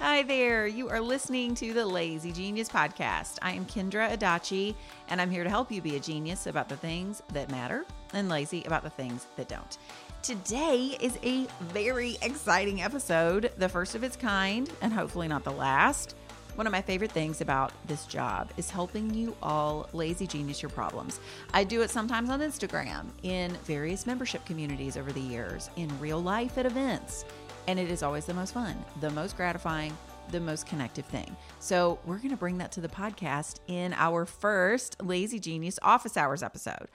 Hi there. You are listening to the Lazy Genius Podcast. I am Kendra Adachi, and I'm here to help you be a genius about the things that matter and lazy about the things that don't. Today is a very exciting episode, the first of its kind, and hopefully not the last. One of my favorite things about this job is helping you all lazy genius your problems. I do it sometimes on Instagram, in various membership communities over the years, in real life at events, and it is always the most fun, the most gratifying, the most connective thing. So, we're going to bring that to the podcast in our first Lazy Genius Office Hours episode.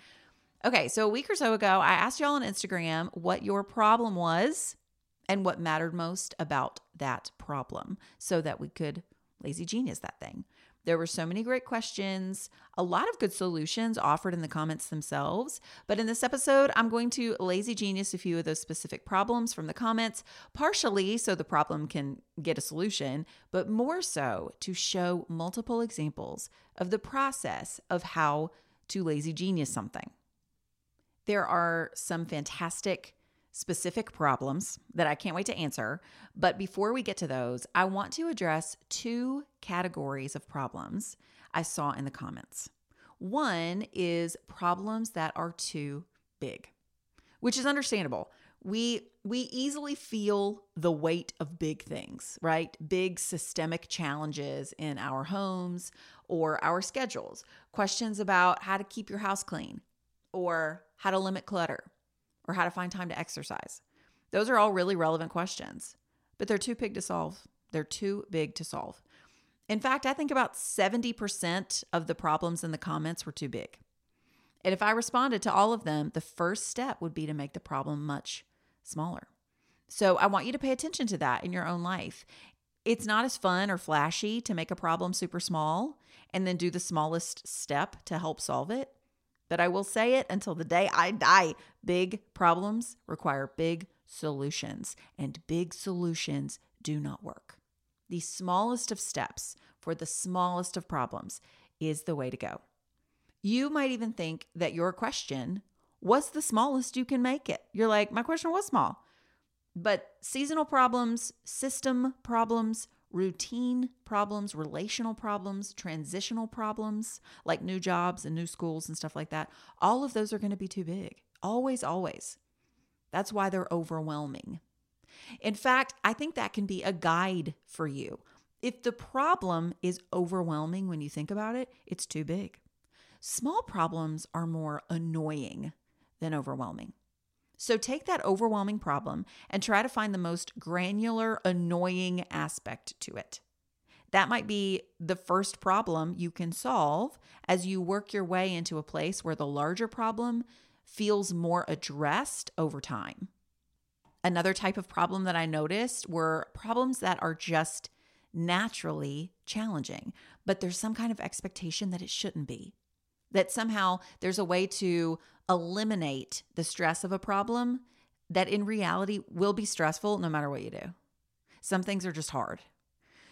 Okay, so a week or so ago, I asked y'all on Instagram what your problem was and what mattered most about that problem so that we could lazy genius that thing. There were so many great questions, a lot of good solutions offered in the comments themselves. But in this episode, I'm going to lazy genius a few of those specific problems from the comments, partially so the problem can get a solution, but more so to show multiple examples of the process of how to lazy genius something. There are some fantastic specific problems that I can't wait to answer. But before we get to those, I want to address two categories of problems I saw in the comments. One is problems that are too big, which is understandable. We we easily feel the weight of big things, right? Big systemic challenges in our homes or our schedules. Questions about how to keep your house clean or how to limit clutter or how to find time to exercise. Those are all really relevant questions, but they're too big to solve. They're too big to solve. In fact, I think about 70% of the problems in the comments were too big. And if I responded to all of them, the first step would be to make the problem much smaller. So I want you to pay attention to that in your own life. It's not as fun or flashy to make a problem super small and then do the smallest step to help solve it. But I will say it until the day I die. Big problems require big solutions, and big solutions do not work. The smallest of steps for the smallest of problems is the way to go. You might even think that your question was the smallest you can make it. You're like, my question was small. But seasonal problems, system problems, routine problems, relational problems, transitional problems, like new jobs and new schools and stuff like that, all of those are going to be too big. Always, always. That's why they're overwhelming. In fact, I think that can be a guide for you. If the problem is overwhelming when you think about it, it's too big. Small problems are more annoying than overwhelming. So take that overwhelming problem and try to find the most granular, annoying aspect to it. That might be the first problem you can solve as you work your way into a place where the larger problem feels more addressed over time. Another type of problem that I noticed were problems that are just naturally challenging, but there's some kind of expectation that it shouldn't be. That somehow there's a way to eliminate the stress of a problem that in reality will be stressful no matter what you do. Some things are just hard.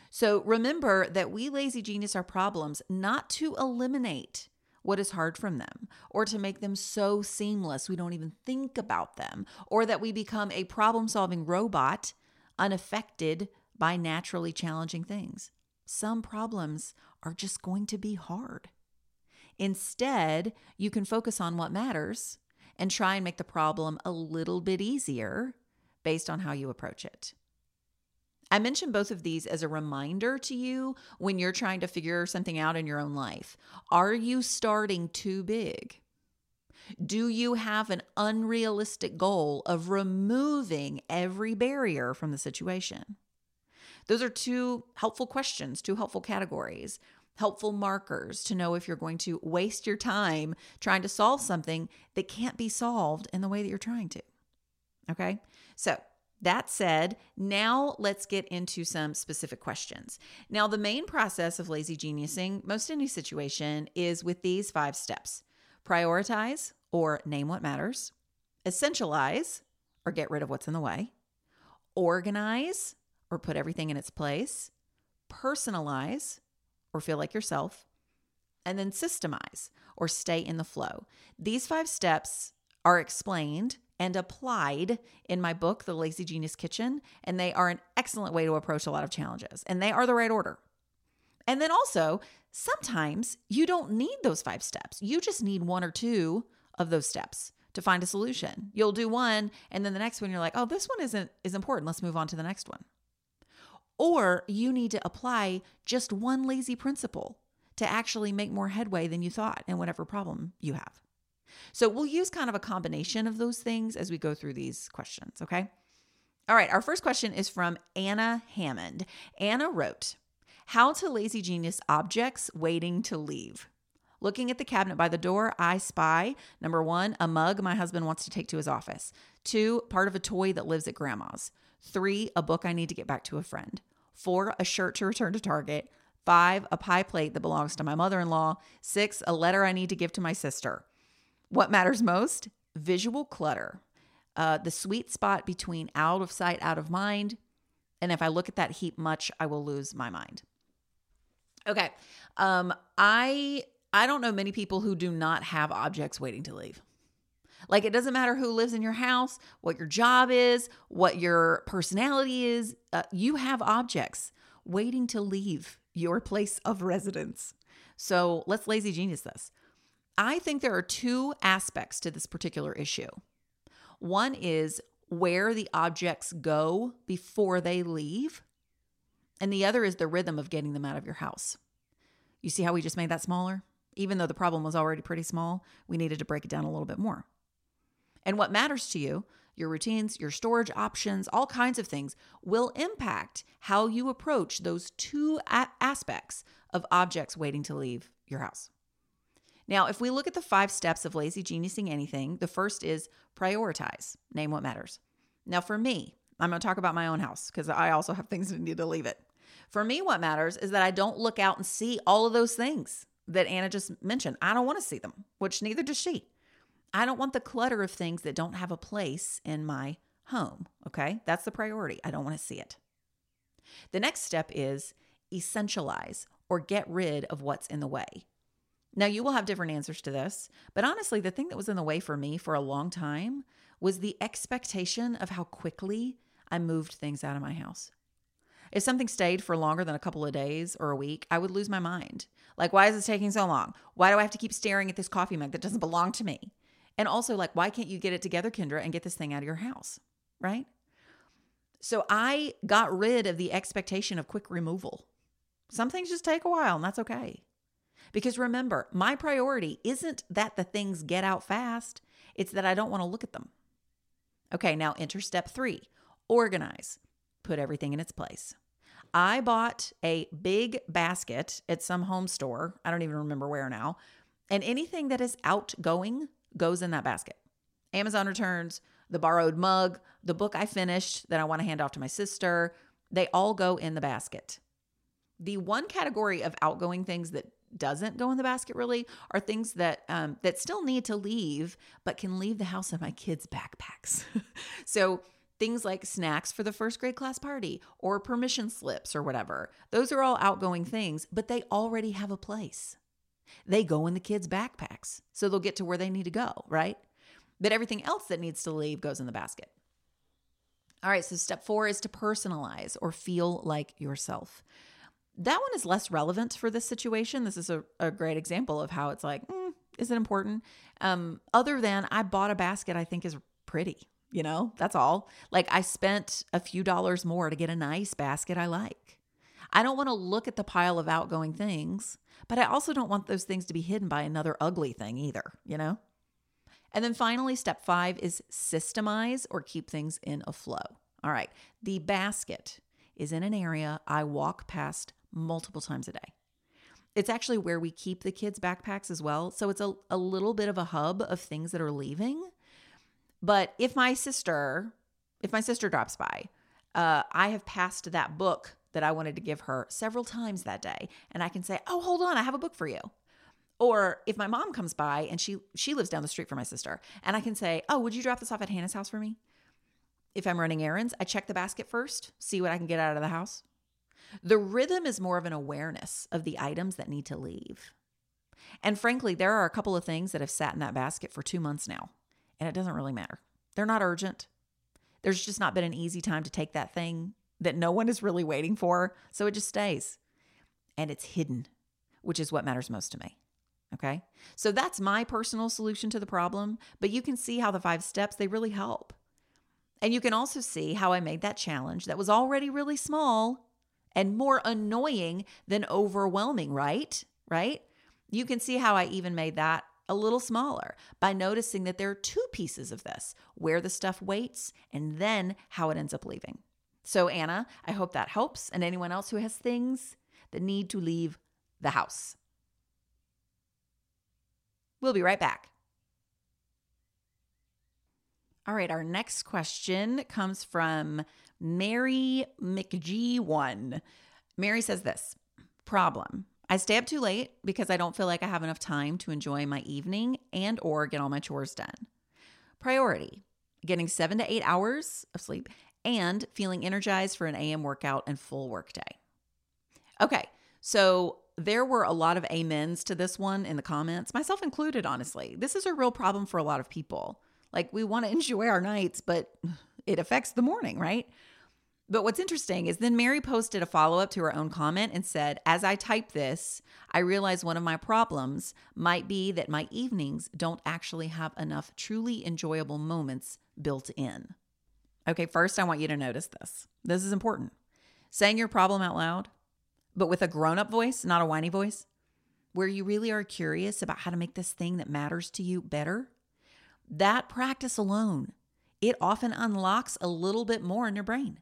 So remember that we lazy genius our problems not to eliminate what is hard from them or to make them so seamless we don't even think about them or that we become a problem solving robot unaffected by naturally challenging things. Some problems are just going to be hard. Instead, you can focus on what matters and try and make the problem a little bit easier based on how you approach it. I mention both of these as a reminder to you when you're trying to figure something out in your own life. Are you starting too big? Do you have an unrealistic goal of removing every barrier from the situation? Those are two helpful questions, two helpful categories helpful markers to know if you're going to waste your time trying to solve something that can't be solved in the way that you're trying to. Okay. So, that said, now let's get into some specific questions. Now, the main process of lazy geniusing, most any situation, is with these five steps prioritize or name what matters, essentialize or get rid of what's in the way, organize or put everything in its place, personalize or feel like yourself, and then systemize or stay in the flow. These five steps are explained and applied in my book, The Lazy Genius Kitchen, and they are an excellent way to approach a lot of challenges, and they are the right order. And then also, sometimes you don't need those five steps. You just need one or two of those steps to find a solution. You'll do one and then the next one you're like, "Oh, this one isn't is important. Let's move on to the next one." Or you need to apply just one lazy principle to actually make more headway than you thought in whatever problem you have. So we'll use kind of a combination of those things as we go through these questions, okay? All right, our first question is from Anna Hammond. Anna wrote, How to lazy genius objects waiting to leave. Looking at the cabinet by the door, I spy number one, a mug my husband wants to take to his office, two, part of a toy that lives at grandma's, three, a book I need to get back to a friend, four, a shirt to return to Target, five, a pie plate that belongs to my mother in law, six, a letter I need to give to my sister. What matters most? Visual clutter, uh, the sweet spot between out of sight, out of mind. And if I look at that heap much, I will lose my mind. Okay. Um, I I don't know many people who do not have objects waiting to leave. Like it doesn't matter who lives in your house, what your job is, what your personality is, uh, you have objects waiting to leave your place of residence. So let's lazy genius this. I think there are two aspects to this particular issue. One is where the objects go before they leave, and the other is the rhythm of getting them out of your house. You see how we just made that smaller? Even though the problem was already pretty small, we needed to break it down a little bit more. And what matters to you, your routines, your storage options, all kinds of things will impact how you approach those two a- aspects of objects waiting to leave your house. Now, if we look at the five steps of lazy geniusing anything, the first is prioritize, name what matters. Now, for me, I'm going to talk about my own house because I also have things that need to leave it. For me, what matters is that I don't look out and see all of those things that Anna just mentioned. I don't want to see them, which neither does she. I don't want the clutter of things that don't have a place in my home. Okay. That's the priority. I don't want to see it. The next step is essentialize or get rid of what's in the way. Now, you will have different answers to this, but honestly, the thing that was in the way for me for a long time was the expectation of how quickly I moved things out of my house. If something stayed for longer than a couple of days or a week, I would lose my mind. Like, why is this taking so long? Why do I have to keep staring at this coffee mug that doesn't belong to me? And also, like, why can't you get it together, Kendra, and get this thing out of your house? Right? So I got rid of the expectation of quick removal. Some things just take a while, and that's okay. Because remember, my priority isn't that the things get out fast, it's that I don't want to look at them. Okay, now enter step three organize, put everything in its place. I bought a big basket at some home store. I don't even remember where now. And anything that is outgoing goes in that basket. Amazon returns, the borrowed mug, the book I finished that I want to hand off to my sister, they all go in the basket. The one category of outgoing things that doesn't go in the basket really are things that um, that still need to leave but can leave the house in my kids backpacks so things like snacks for the first grade class party or permission slips or whatever those are all outgoing things but they already have a place they go in the kids backpacks so they'll get to where they need to go right but everything else that needs to leave goes in the basket all right so step four is to personalize or feel like yourself that one is less relevant for this situation. This is a, a great example of how it's like, mm, is it important? Um, other than I bought a basket I think is pretty, you know, that's all. Like I spent a few dollars more to get a nice basket I like. I don't want to look at the pile of outgoing things, but I also don't want those things to be hidden by another ugly thing either, you know? And then finally, step five is systemize or keep things in a flow. All right, the basket is in an area I walk past multiple times a day. It's actually where we keep the kids' backpacks as well. So it's a, a little bit of a hub of things that are leaving. But if my sister, if my sister drops by, uh, I have passed that book that I wanted to give her several times that day. And I can say, oh, hold on, I have a book for you. Or if my mom comes by and she she lives down the street from my sister, and I can say, "Oh, would you drop this off at Hannah's house for me?" If I'm running errands, I check the basket first, see what I can get out of the house. The rhythm is more of an awareness of the items that need to leave. And frankly, there are a couple of things that have sat in that basket for two months now, and it doesn't really matter. They're not urgent. There's just not been an easy time to take that thing that no one is really waiting for. So it just stays. And it's hidden, which is what matters most to me. Okay. So that's my personal solution to the problem. But you can see how the five steps, they really help. And you can also see how I made that challenge that was already really small and more annoying than overwhelming, right? Right? You can see how I even made that a little smaller by noticing that there are two pieces of this where the stuff waits and then how it ends up leaving. So, Anna, I hope that helps. And anyone else who has things that need to leave the house. We'll be right back. All right, our next question comes from Mary McG1. Mary says this problem. I stay up too late because I don't feel like I have enough time to enjoy my evening and or get all my chores done. Priority. Getting 7 to 8 hours of sleep and feeling energized for an AM workout and full workday. Okay, so there were a lot of amens to this one in the comments, myself included, honestly. This is a real problem for a lot of people. Like, we want to enjoy our nights, but it affects the morning, right? But what's interesting is then Mary posted a follow up to her own comment and said, As I type this, I realize one of my problems might be that my evenings don't actually have enough truly enjoyable moments built in. Okay, first, I want you to notice this. This is important. Saying your problem out loud, but with a grown up voice, not a whiny voice, where you really are curious about how to make this thing that matters to you better, that practice alone, it often unlocks a little bit more in your brain.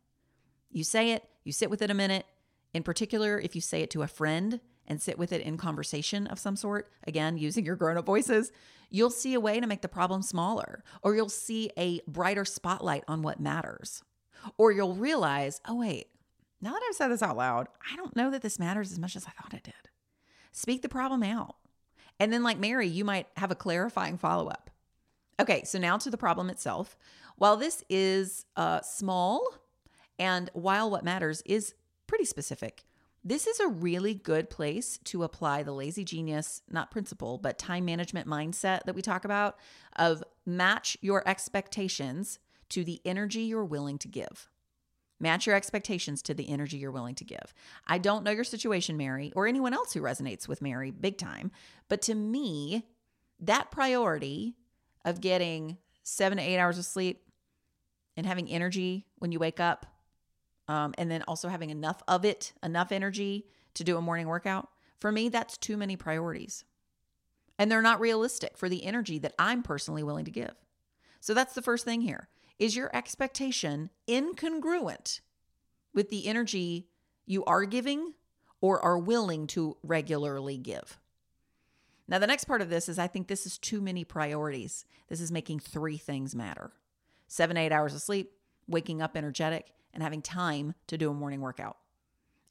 You say it, you sit with it a minute. In particular, if you say it to a friend and sit with it in conversation of some sort, again, using your grown up voices, you'll see a way to make the problem smaller, or you'll see a brighter spotlight on what matters. Or you'll realize, oh, wait, now that I've said this out loud, I don't know that this matters as much as I thought it did. Speak the problem out. And then, like Mary, you might have a clarifying follow up. Okay, so now to the problem itself. While this is uh, small, and while what matters is pretty specific, this is a really good place to apply the lazy genius, not principle, but time management mindset that we talk about of match your expectations to the energy you're willing to give. Match your expectations to the energy you're willing to give. I don't know your situation, Mary, or anyone else who resonates with Mary big time, but to me, that priority of getting seven to eight hours of sleep and having energy when you wake up um, and then also having enough of it, enough energy to do a morning workout, for me, that's too many priorities. And they're not realistic for the energy that I'm personally willing to give. So that's the first thing here. Is your expectation incongruent with the energy you are giving or are willing to regularly give? Now, the next part of this is I think this is too many priorities. This is making three things matter seven, eight hours of sleep, waking up energetic, and having time to do a morning workout.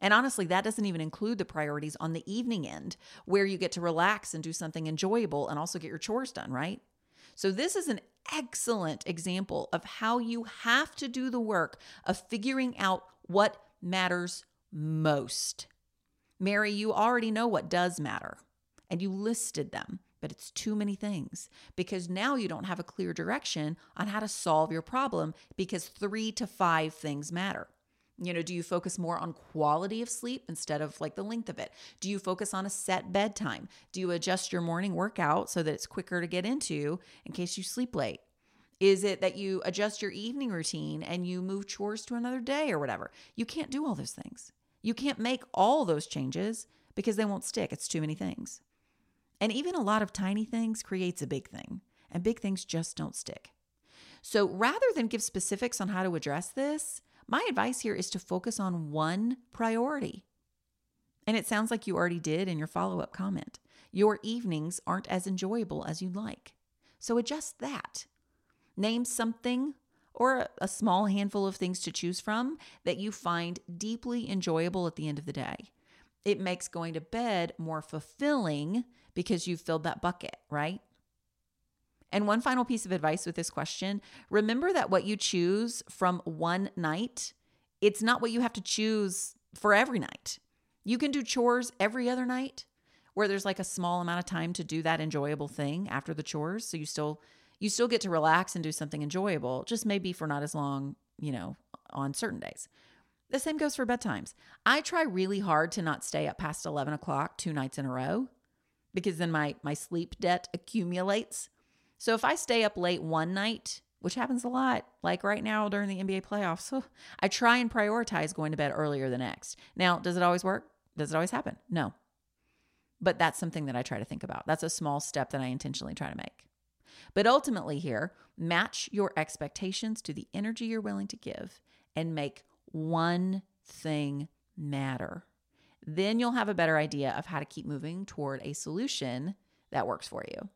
And honestly, that doesn't even include the priorities on the evening end where you get to relax and do something enjoyable and also get your chores done, right? So, this is an excellent example of how you have to do the work of figuring out what matters most. Mary, you already know what does matter, and you listed them but it's too many things because now you don't have a clear direction on how to solve your problem because three to five things matter. You know, do you focus more on quality of sleep instead of like the length of it? Do you focus on a set bedtime? Do you adjust your morning workout so that it's quicker to get into in case you sleep late? Is it that you adjust your evening routine and you move chores to another day or whatever? You can't do all those things. You can't make all those changes because they won't stick. It's too many things. And even a lot of tiny things creates a big thing, and big things just don't stick. So rather than give specifics on how to address this, my advice here is to focus on one priority. And it sounds like you already did in your follow up comment. Your evenings aren't as enjoyable as you'd like. So adjust that. Name something or a small handful of things to choose from that you find deeply enjoyable at the end of the day. It makes going to bed more fulfilling because you've filled that bucket, right? And one final piece of advice with this question remember that what you choose from one night, it's not what you have to choose for every night. You can do chores every other night where there's like a small amount of time to do that enjoyable thing after the chores. So you still You still get to relax and do something enjoyable, just maybe for not as long, you know, on certain days. The same goes for bedtimes. I try really hard to not stay up past 11 o'clock two nights in a row because then my, my sleep debt accumulates. So if I stay up late one night, which happens a lot, like right now during the NBA playoffs, oh, I try and prioritize going to bed earlier the next. Now, does it always work? Does it always happen? No. But that's something that I try to think about. That's a small step that I intentionally try to make. But ultimately, here, match your expectations to the energy you're willing to give and make one thing matter. Then you'll have a better idea of how to keep moving toward a solution that works for you.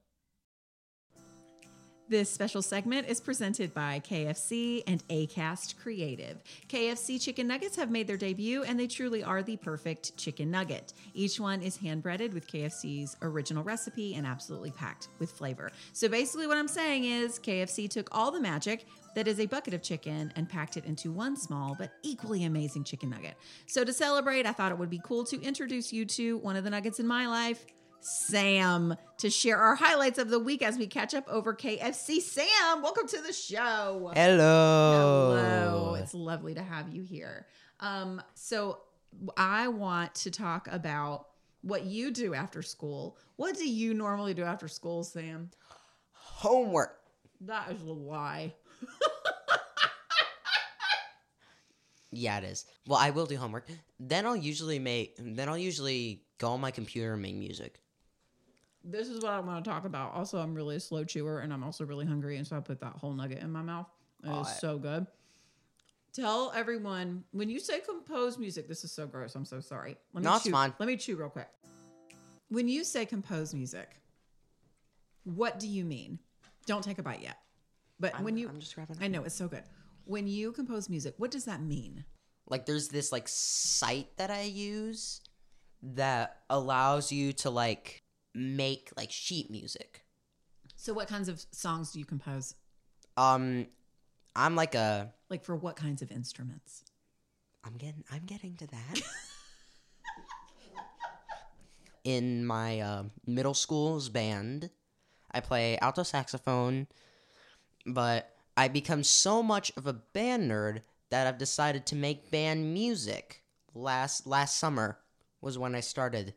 This special segment is presented by KFC and ACAST Creative. KFC chicken nuggets have made their debut and they truly are the perfect chicken nugget. Each one is hand breaded with KFC's original recipe and absolutely packed with flavor. So basically, what I'm saying is KFC took all the magic that is a bucket of chicken and packed it into one small but equally amazing chicken nugget. So to celebrate, I thought it would be cool to introduce you to one of the nuggets in my life. Sam to share our highlights of the week as we catch up over KFC. Sam, welcome to the show. Hello. Hello. It's lovely to have you here. Um, so I want to talk about what you do after school. What do you normally do after school, Sam? Homework. That is a lie. Yeah, it is. Well, I will do homework. Then I'll usually make. Then I'll usually go on my computer and make music. This is what I want to talk about. Also, I'm really a slow chewer and I'm also really hungry. And so I put that whole nugget in my mouth. It Oh, I- so good. Tell everyone when you say compose music, this is so gross. I'm so sorry. Let me No, it's chew. fine. Let me chew real quick. When you say compose music, what do you mean? Don't take a bite yet. But I'm, when you, I'm just grabbing. I know it's so good. When you compose music, what does that mean? like there's this like site that I use that allows you to like make like sheet music. So, what kinds of songs do you compose? Um, I'm like a. Like for what kinds of instruments? I'm getting. I'm getting to that. In my uh, middle school's band, I play alto saxophone, but I become so much of a band nerd that I've decided to make band music. Last last summer was when I started,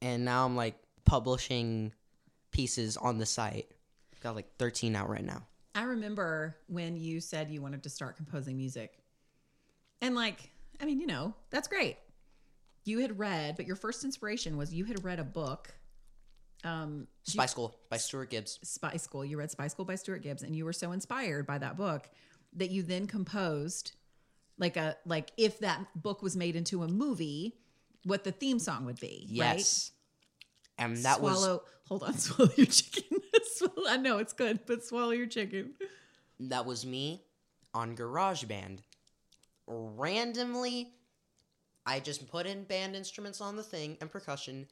and now I'm like publishing pieces on the site. Got like 13 out right now. I remember when you said you wanted to start composing music. And like, I mean, you know, that's great. You had read, but your first inspiration was you had read a book. Um Spy School by Stuart Gibbs. Spy School. You read Spy School by Stuart Gibbs and you were so inspired by that book that you then composed like a like if that book was made into a movie, what the theme song would be, right? And that was swallow hold on, swallow your chicken. Swallow- I know it's good, but swallow your chicken. that was me on GarageBand. Randomly, I just put in band instruments on the thing and percussion.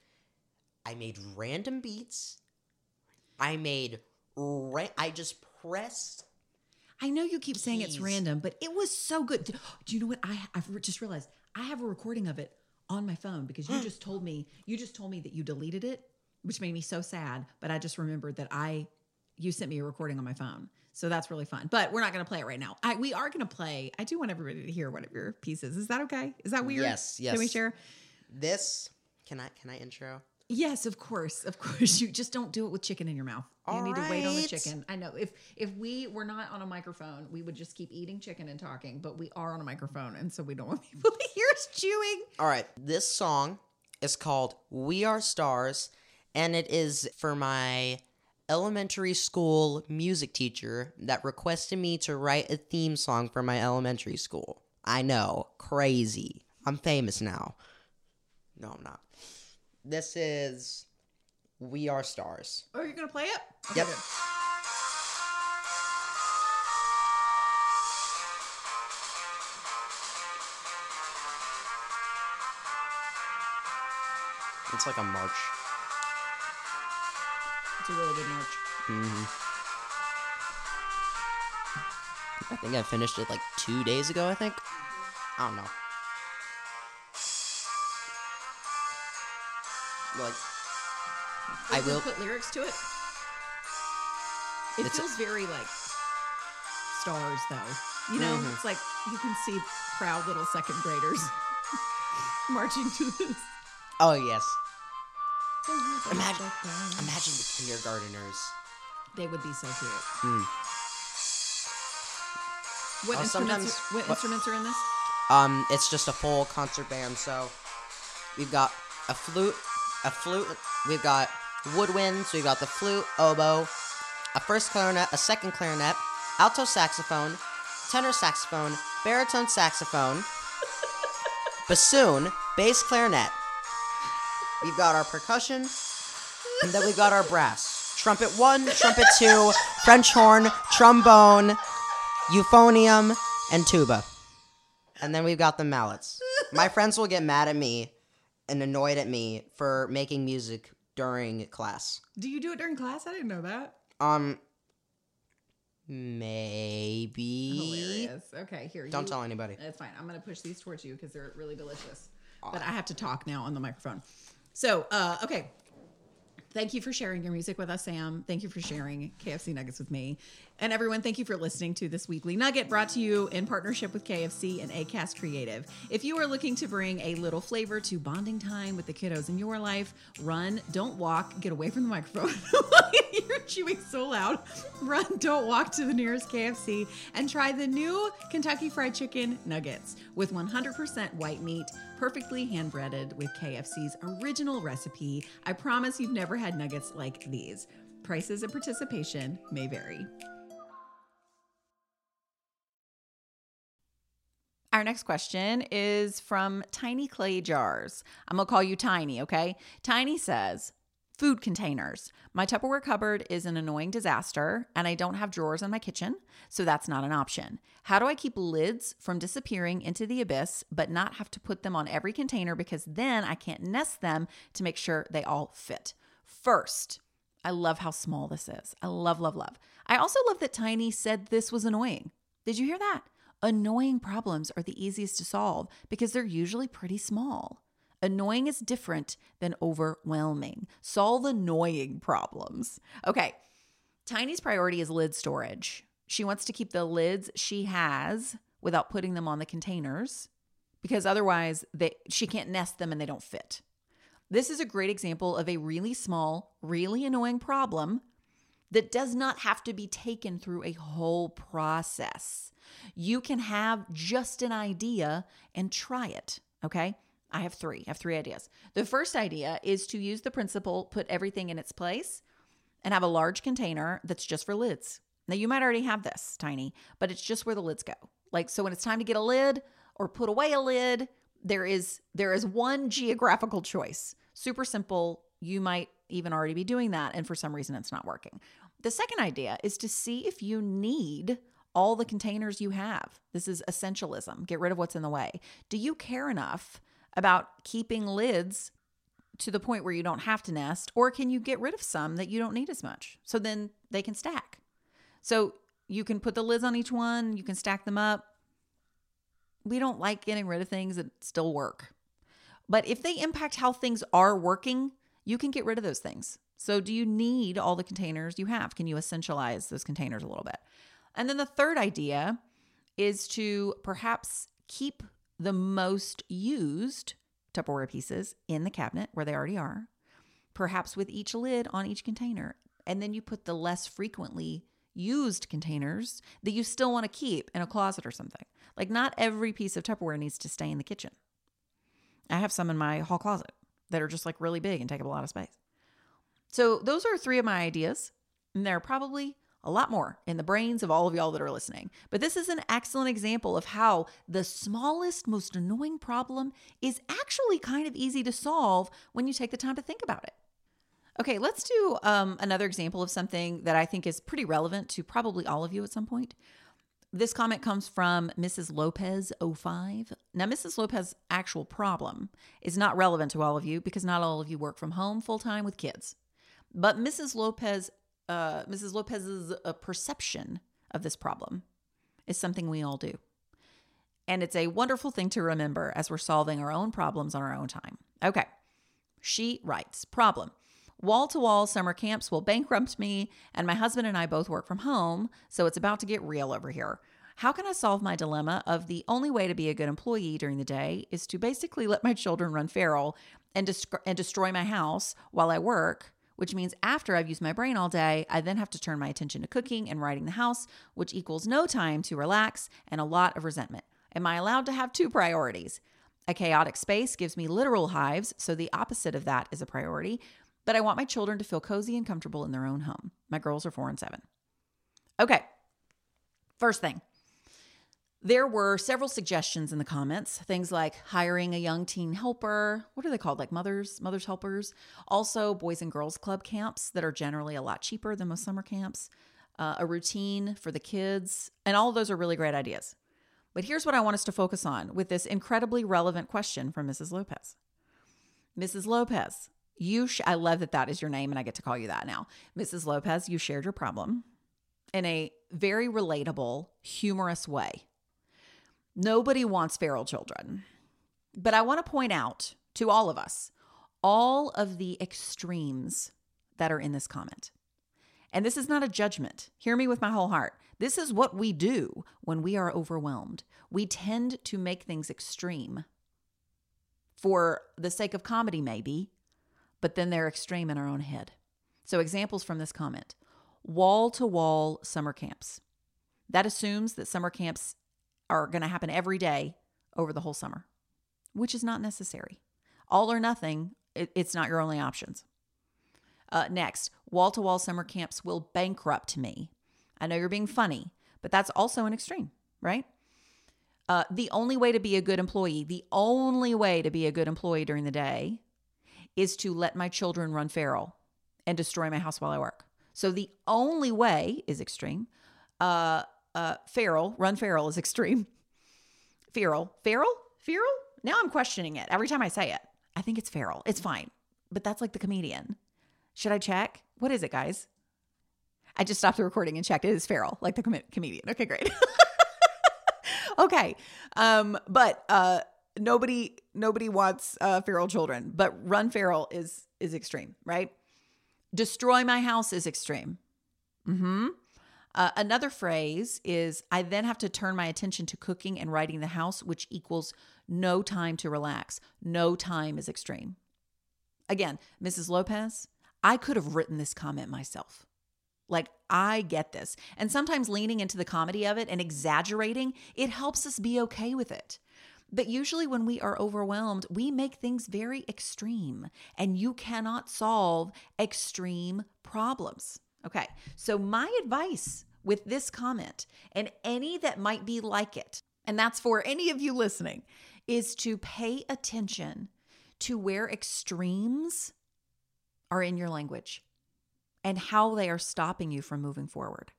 I made random beats. I made ra- I just pressed. I know you keep saying it's random, but it was so good. Do, do you know what I I've just realized? I have a recording of it on my phone because you just told me you just told me that you deleted it, which made me so sad. But I just remembered that I you sent me a recording on my phone, so that's really fun. But we're not going to play it right now. I, we are going to play. I do want everybody to hear one of your pieces. Is that okay? Is that weird? Yes, yes. Can we share? This can I can I intro? Yes, of course, of course. You just don't do it with chicken in your mouth. You need to wait on the chicken. I know. If if we were not on a microphone, we would just keep eating chicken and talking. But we are on a microphone, and so we don't want people to hear us chewing. All right, this song is called "We Are Stars," and it is for my elementary school music teacher that requested me to write a theme song for my elementary school. I know, crazy. I'm famous now. No, I'm not. This is "We Are Stars." Oh, you're gonna play it? Yep. It's like a march. It's a really good march. hmm I think I finished it like two days ago. I think. I don't know. Like, I Are you gonna will. put lyrics to it. It feels very like stars, though. You know, Mhm. it's like you can see proud little second graders marching to this. Oh yes. Imagine, imagine the kindergarteners. They would be so cute. Mm. What Oh, instruments? Are, what, what- instruments are in this? Um, it's just a full concert band. So we've got a flute, a flute. We've got woodwinds. We've got the flute, oboe, a first clarinet, a second clarinet, alto saxophone, tenor saxophone, baritone saxophone, bassoon, bass clarinet. We've got our percussion, and then we've got our brass. Trumpet one, trumpet two, French horn, trombone, euphonium, and tuba. And then we've got the mallets. My friends will get mad at me and annoyed at me for making music during class. Do you do it during class? I didn't know that. Um, maybe. Hilarious. Okay, here. Don't you- tell anybody. That's fine. I'm going to push these towards you because they're really delicious. But I have to talk now on the microphone. So, uh, okay. Thank you for sharing your music with us, Sam. Thank you for sharing KFC Nuggets with me. And everyone, thank you for listening to this weekly nugget brought to you in partnership with KFC and ACAST Creative. If you are looking to bring a little flavor to bonding time with the kiddos in your life, run, don't walk, get away from the microphone. You're chewing so loud. Run, don't walk to the nearest KFC and try the new Kentucky Fried Chicken Nuggets with 100% white meat, perfectly hand breaded with KFC's original recipe. I promise you've never had nuggets like these. Prices and participation may vary. Our next question is from Tiny Clay Jars. I'm going to call you Tiny, okay? Tiny says, Food containers. My Tupperware cupboard is an annoying disaster, and I don't have drawers in my kitchen, so that's not an option. How do I keep lids from disappearing into the abyss, but not have to put them on every container because then I can't nest them to make sure they all fit? First, I love how small this is. I love, love, love. I also love that Tiny said this was annoying. Did you hear that? Annoying problems are the easiest to solve because they're usually pretty small. Annoying is different than overwhelming. Solve annoying problems. Okay, Tiny's priority is lid storage. She wants to keep the lids she has without putting them on the containers because otherwise they she can't nest them and they don't fit. This is a great example of a really small, really annoying problem that does not have to be taken through a whole process. You can have just an idea and try it, okay? I have three. I have three ideas. The first idea is to use the principle put everything in its place and have a large container that's just for lids. Now, you might already have this, Tiny, but it's just where the lids go. Like, so when it's time to get a lid or put away a lid, there is there is one geographical choice. Super simple. You might even already be doing that, and for some reason it's not working. The second idea is to see if you need all the containers you have. This is essentialism. Get rid of what's in the way. Do you care enough about keeping lids to the point where you don't have to nest, or can you get rid of some that you don't need as much? So then they can stack. So you can put the lids on each one, you can stack them up. We don't like getting rid of things that still work. But if they impact how things are working, you can get rid of those things. So, do you need all the containers you have? Can you essentialize those containers a little bit? And then the third idea is to perhaps keep the most used Tupperware pieces in the cabinet where they already are, perhaps with each lid on each container. And then you put the less frequently used containers that you still want to keep in a closet or something. Like, not every piece of Tupperware needs to stay in the kitchen. I have some in my hall closet that are just like really big and take up a lot of space. So, those are three of my ideas. And there are probably a lot more in the brains of all of y'all that are listening. But this is an excellent example of how the smallest, most annoying problem is actually kind of easy to solve when you take the time to think about it. Okay, let's do um, another example of something that I think is pretty relevant to probably all of you at some point. This comment comes from Mrs. Lopez 05. Now, Mrs. Lopez's actual problem is not relevant to all of you because not all of you work from home full time with kids. But Mrs. Lopez, uh, Mrs. Lopez's uh, perception of this problem is something we all do. And it's a wonderful thing to remember as we're solving our own problems on our own time. Okay. She writes Problem. Wall to wall summer camps will bankrupt me, and my husband and I both work from home, so it's about to get real over here. How can I solve my dilemma of the only way to be a good employee during the day is to basically let my children run feral and, desc- and destroy my house while I work, which means after I've used my brain all day, I then have to turn my attention to cooking and righting the house, which equals no time to relax and a lot of resentment. Am I allowed to have two priorities? A chaotic space gives me literal hives, so the opposite of that is a priority. But I want my children to feel cozy and comfortable in their own home. My girls are four and seven. Okay, first thing there were several suggestions in the comments, things like hiring a young teen helper. What are they called? Like mothers, mothers helpers. Also, boys and girls club camps that are generally a lot cheaper than most summer camps. Uh, a routine for the kids, and all of those are really great ideas. But here's what I want us to focus on with this incredibly relevant question from Mrs. Lopez. Mrs. Lopez, you sh- I love that that is your name and I get to call you that now. Mrs. Lopez, you shared your problem in a very relatable, humorous way. Nobody wants feral children. But I want to point out to all of us all of the extremes that are in this comment. And this is not a judgment. Hear me with my whole heart. This is what we do when we are overwhelmed. We tend to make things extreme for the sake of comedy, maybe, but then they're extreme in our own head. So, examples from this comment wall to wall summer camps. That assumes that summer camps are going to happen every day over the whole summer, which is not necessary. All or nothing, it, it's not your only options. Uh, next, wall to wall summer camps will bankrupt me. I know you're being funny, but that's also an extreme, right? Uh, the only way to be a good employee, the only way to be a good employee during the day is to let my children run feral and destroy my house while I work. So the only way is extreme. Uh, uh, feral, run feral is extreme. Feral, feral, feral. Now I'm questioning it every time I say it. I think it's feral. It's fine, but that's like the comedian. Should I check? What is it, guys? I just stopped the recording and checked. It is feral, like the com- comedian. Okay, great. okay, um, but uh, nobody nobody wants uh, feral children, but run feral is is extreme, right? Destroy my house is extreme. Hmm. Uh, another phrase is I then have to turn my attention to cooking and righting the house, which equals no time to relax. No time is extreme. Again, Mrs. Lopez, I could have written this comment myself. Like, I get this. And sometimes leaning into the comedy of it and exaggerating, it helps us be okay with it. But usually, when we are overwhelmed, we make things very extreme, and you cannot solve extreme problems. Okay, so my advice with this comment and any that might be like it, and that's for any of you listening, is to pay attention to where extremes are in your language and how they are stopping you from moving forward.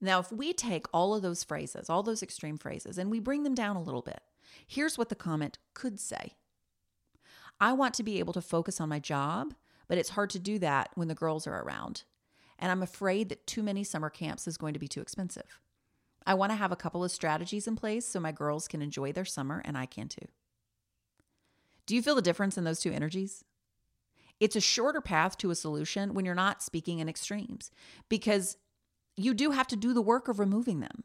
Now, if we take all of those phrases, all those extreme phrases, and we bring them down a little bit, here's what the comment could say I want to be able to focus on my job, but it's hard to do that when the girls are around. And I'm afraid that too many summer camps is going to be too expensive. I want to have a couple of strategies in place so my girls can enjoy their summer and I can too. Do you feel the difference in those two energies? It's a shorter path to a solution when you're not speaking in extremes because you do have to do the work of removing them.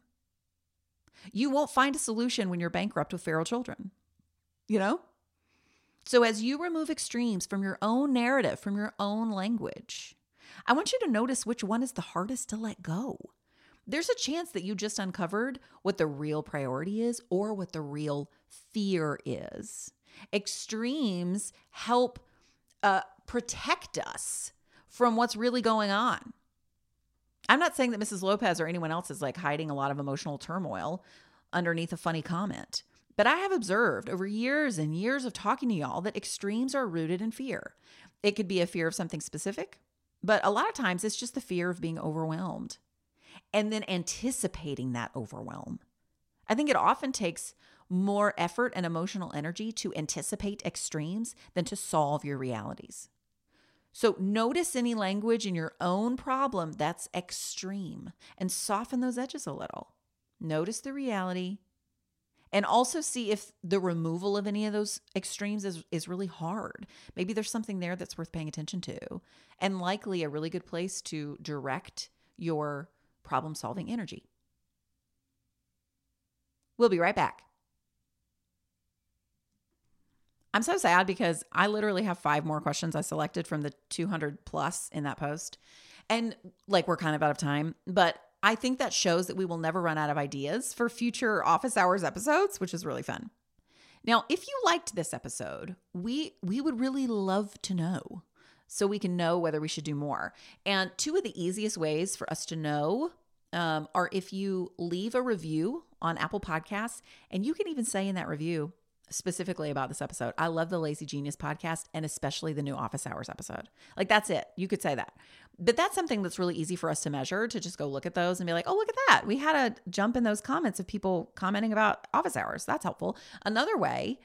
You won't find a solution when you're bankrupt with feral children, you know? So, as you remove extremes from your own narrative, from your own language, I want you to notice which one is the hardest to let go. There's a chance that you just uncovered what the real priority is or what the real fear is. Extremes help uh, protect us from what's really going on. I'm not saying that Mrs. Lopez or anyone else is like hiding a lot of emotional turmoil underneath a funny comment. But I have observed over years and years of talking to y'all that extremes are rooted in fear. It could be a fear of something specific, but a lot of times it's just the fear of being overwhelmed and then anticipating that overwhelm. I think it often takes more effort and emotional energy to anticipate extremes than to solve your realities. So notice any language in your own problem that's extreme and soften those edges a little. Notice the reality and also see if the removal of any of those extremes is, is really hard. Maybe there's something there that's worth paying attention to, and likely a really good place to direct your problem solving energy. We'll be right back. I'm so sad because I literally have five more questions I selected from the 200 plus in that post. And like we're kind of out of time, but I think that shows that we will never run out of ideas for future office hours episodes, which is really fun. Now, if you liked this episode, we we would really love to know so we can know whether we should do more. And two of the easiest ways for us to know um, are if you leave a review on Apple Podcasts, and you can even say in that review, specifically about this episode. I love the Lazy Genius podcast and especially the new office hours episode. Like that's it. You could say that. But that's something that's really easy for us to measure to just go look at those and be like, oh, look at that. We had a jump in those comments of people commenting about office hours. That's helpful. Another way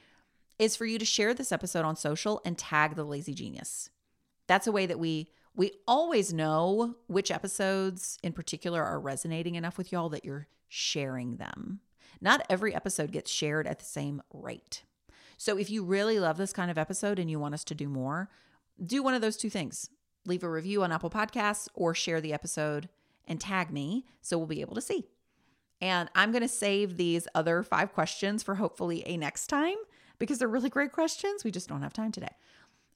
is for you to share this episode on social and tag the Lazy Genius. That's a way that we we always know which episodes in particular are resonating enough with y'all that you're sharing them. Not every episode gets shared at the same rate. So if you really love this kind of episode and you want us to do more, do one of those two things. Leave a review on Apple Podcasts or share the episode and tag me so we'll be able to see. And I'm going to save these other five questions for hopefully a next time because they're really great questions. We just don't have time today.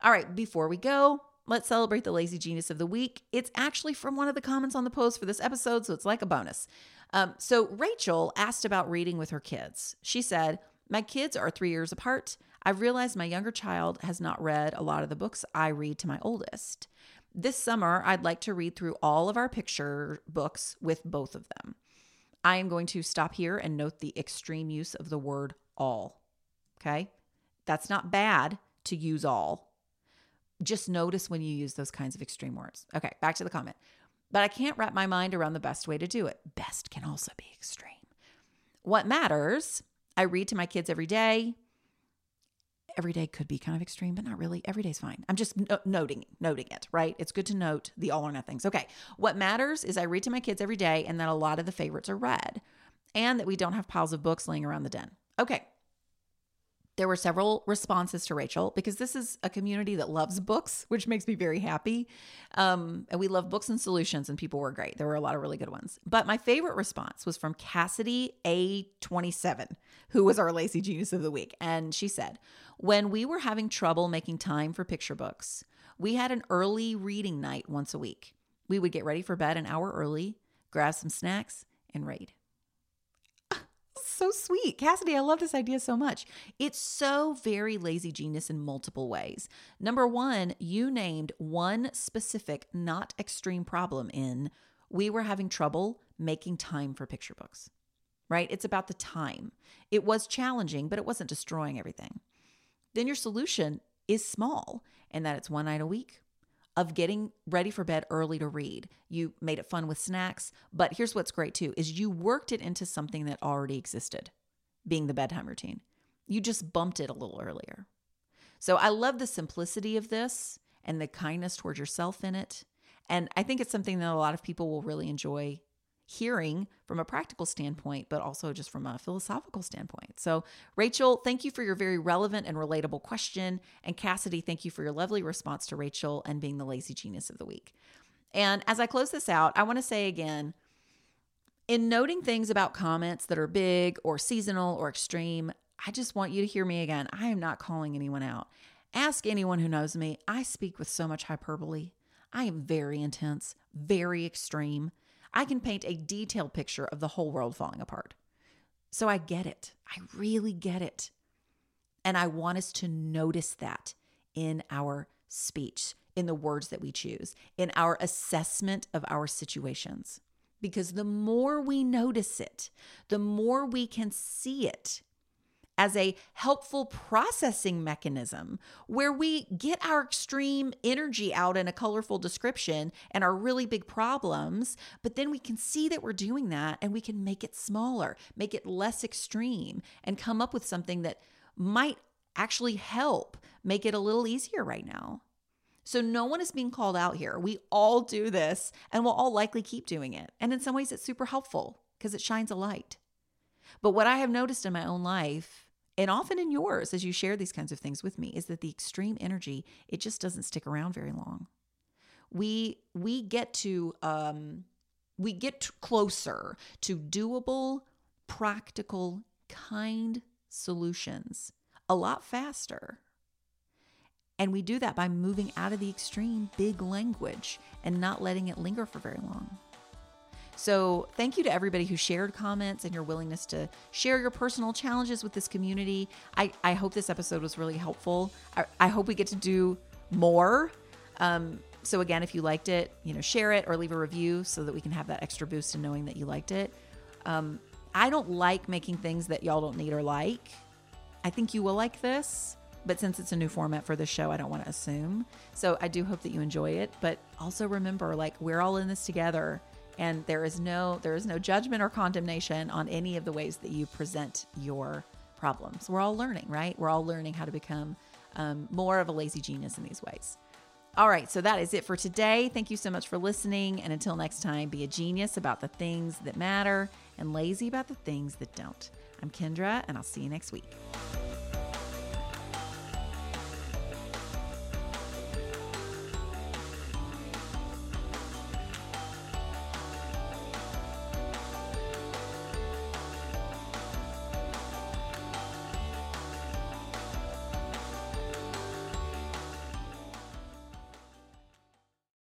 All right, before we go, let's celebrate the lazy genius of the week. It's actually from one of the comments on the post for this episode, so it's like a bonus. Um, so Rachel asked about reading with her kids. She said, My kids are three years apart. I've realized my younger child has not read a lot of the books I read to my oldest. This summer, I'd like to read through all of our picture books with both of them. I am going to stop here and note the extreme use of the word all. Okay? That's not bad to use all. Just notice when you use those kinds of extreme words. Okay, back to the comment but I can't wrap my mind around the best way to do it. Best can also be extreme. What matters, I read to my kids every day. Every day could be kind of extreme, but not really. Every day's fine. I'm just no- noting noting it, right? It's good to note the all or nothings. Okay. What matters is I read to my kids every day and that a lot of the favorites are read and that we don't have piles of books laying around the den. Okay. There were several responses to Rachel because this is a community that loves books, which makes me very happy. Um, and we love books and solutions, and people were great. There were a lot of really good ones. But my favorite response was from Cassidy A27, who was our Lazy Genius of the Week. And she said, When we were having trouble making time for picture books, we had an early reading night once a week. We would get ready for bed an hour early, grab some snacks, and read so sweet. Cassidy, I love this idea so much. It's so very lazy genius in multiple ways. Number one, you named one specific, not extreme problem in we were having trouble making time for picture books, right? It's about the time. It was challenging, but it wasn't destroying everything. Then your solution is small, and that it's one night a week of getting ready for bed early to read. You made it fun with snacks, but here's what's great too is you worked it into something that already existed, being the bedtime routine. You just bumped it a little earlier. So I love the simplicity of this and the kindness towards yourself in it. And I think it's something that a lot of people will really enjoy hearing from a practical standpoint, but also just from a philosophical standpoint. So, Rachel, thank you for your very relevant and relatable question. And Cassidy, thank you for your lovely response to Rachel and being the lazy genius of the week. And as I close this out, I want to say again, in noting things about comments that are big or seasonal or extreme, I just want you to hear me again. I am not calling anyone out. Ask anyone who knows me. I speak with so much hyperbole. I am very intense, very extreme. I can paint a detailed picture of the whole world falling apart. So I get it. I really get it. And I want us to notice that in our speech, in the words that we choose, in our assessment of our situations. Because the more we notice it, the more we can see it as a helpful processing mechanism where we get our extreme energy out in a colorful description and our really big problems, but then we can see that we're doing that and we can make it smaller, make it less extreme, and come up with something that might actually help make it a little easier right now. So, no one is being called out here. We all do this and we'll all likely keep doing it. And in some ways, it's super helpful because it shines a light. But what I have noticed in my own life, and often in yours as you share these kinds of things with me, is that the extreme energy, it just doesn't stick around very long. We we get to um we get closer to doable, practical, kind solutions a lot faster. And we do that by moving out of the extreme big language and not letting it linger for very long. So, thank you to everybody who shared comments and your willingness to share your personal challenges with this community. I, I hope this episode was really helpful. I, I hope we get to do more. Um, so, again, if you liked it, you know, share it or leave a review so that we can have that extra boost in knowing that you liked it. Um, I don't like making things that y'all don't need or like. I think you will like this, but since it's a new format for the show, I don't want to assume. So, I do hope that you enjoy it. But also remember, like, we're all in this together and there is no there is no judgment or condemnation on any of the ways that you present your problems. We're all learning right? We're all learning how to become um, more of a lazy genius in these ways. All right so that is it for today. Thank you so much for listening. And until next time be a genius about the things that matter and lazy about the things that don't. I'm kendra and i'll see you next week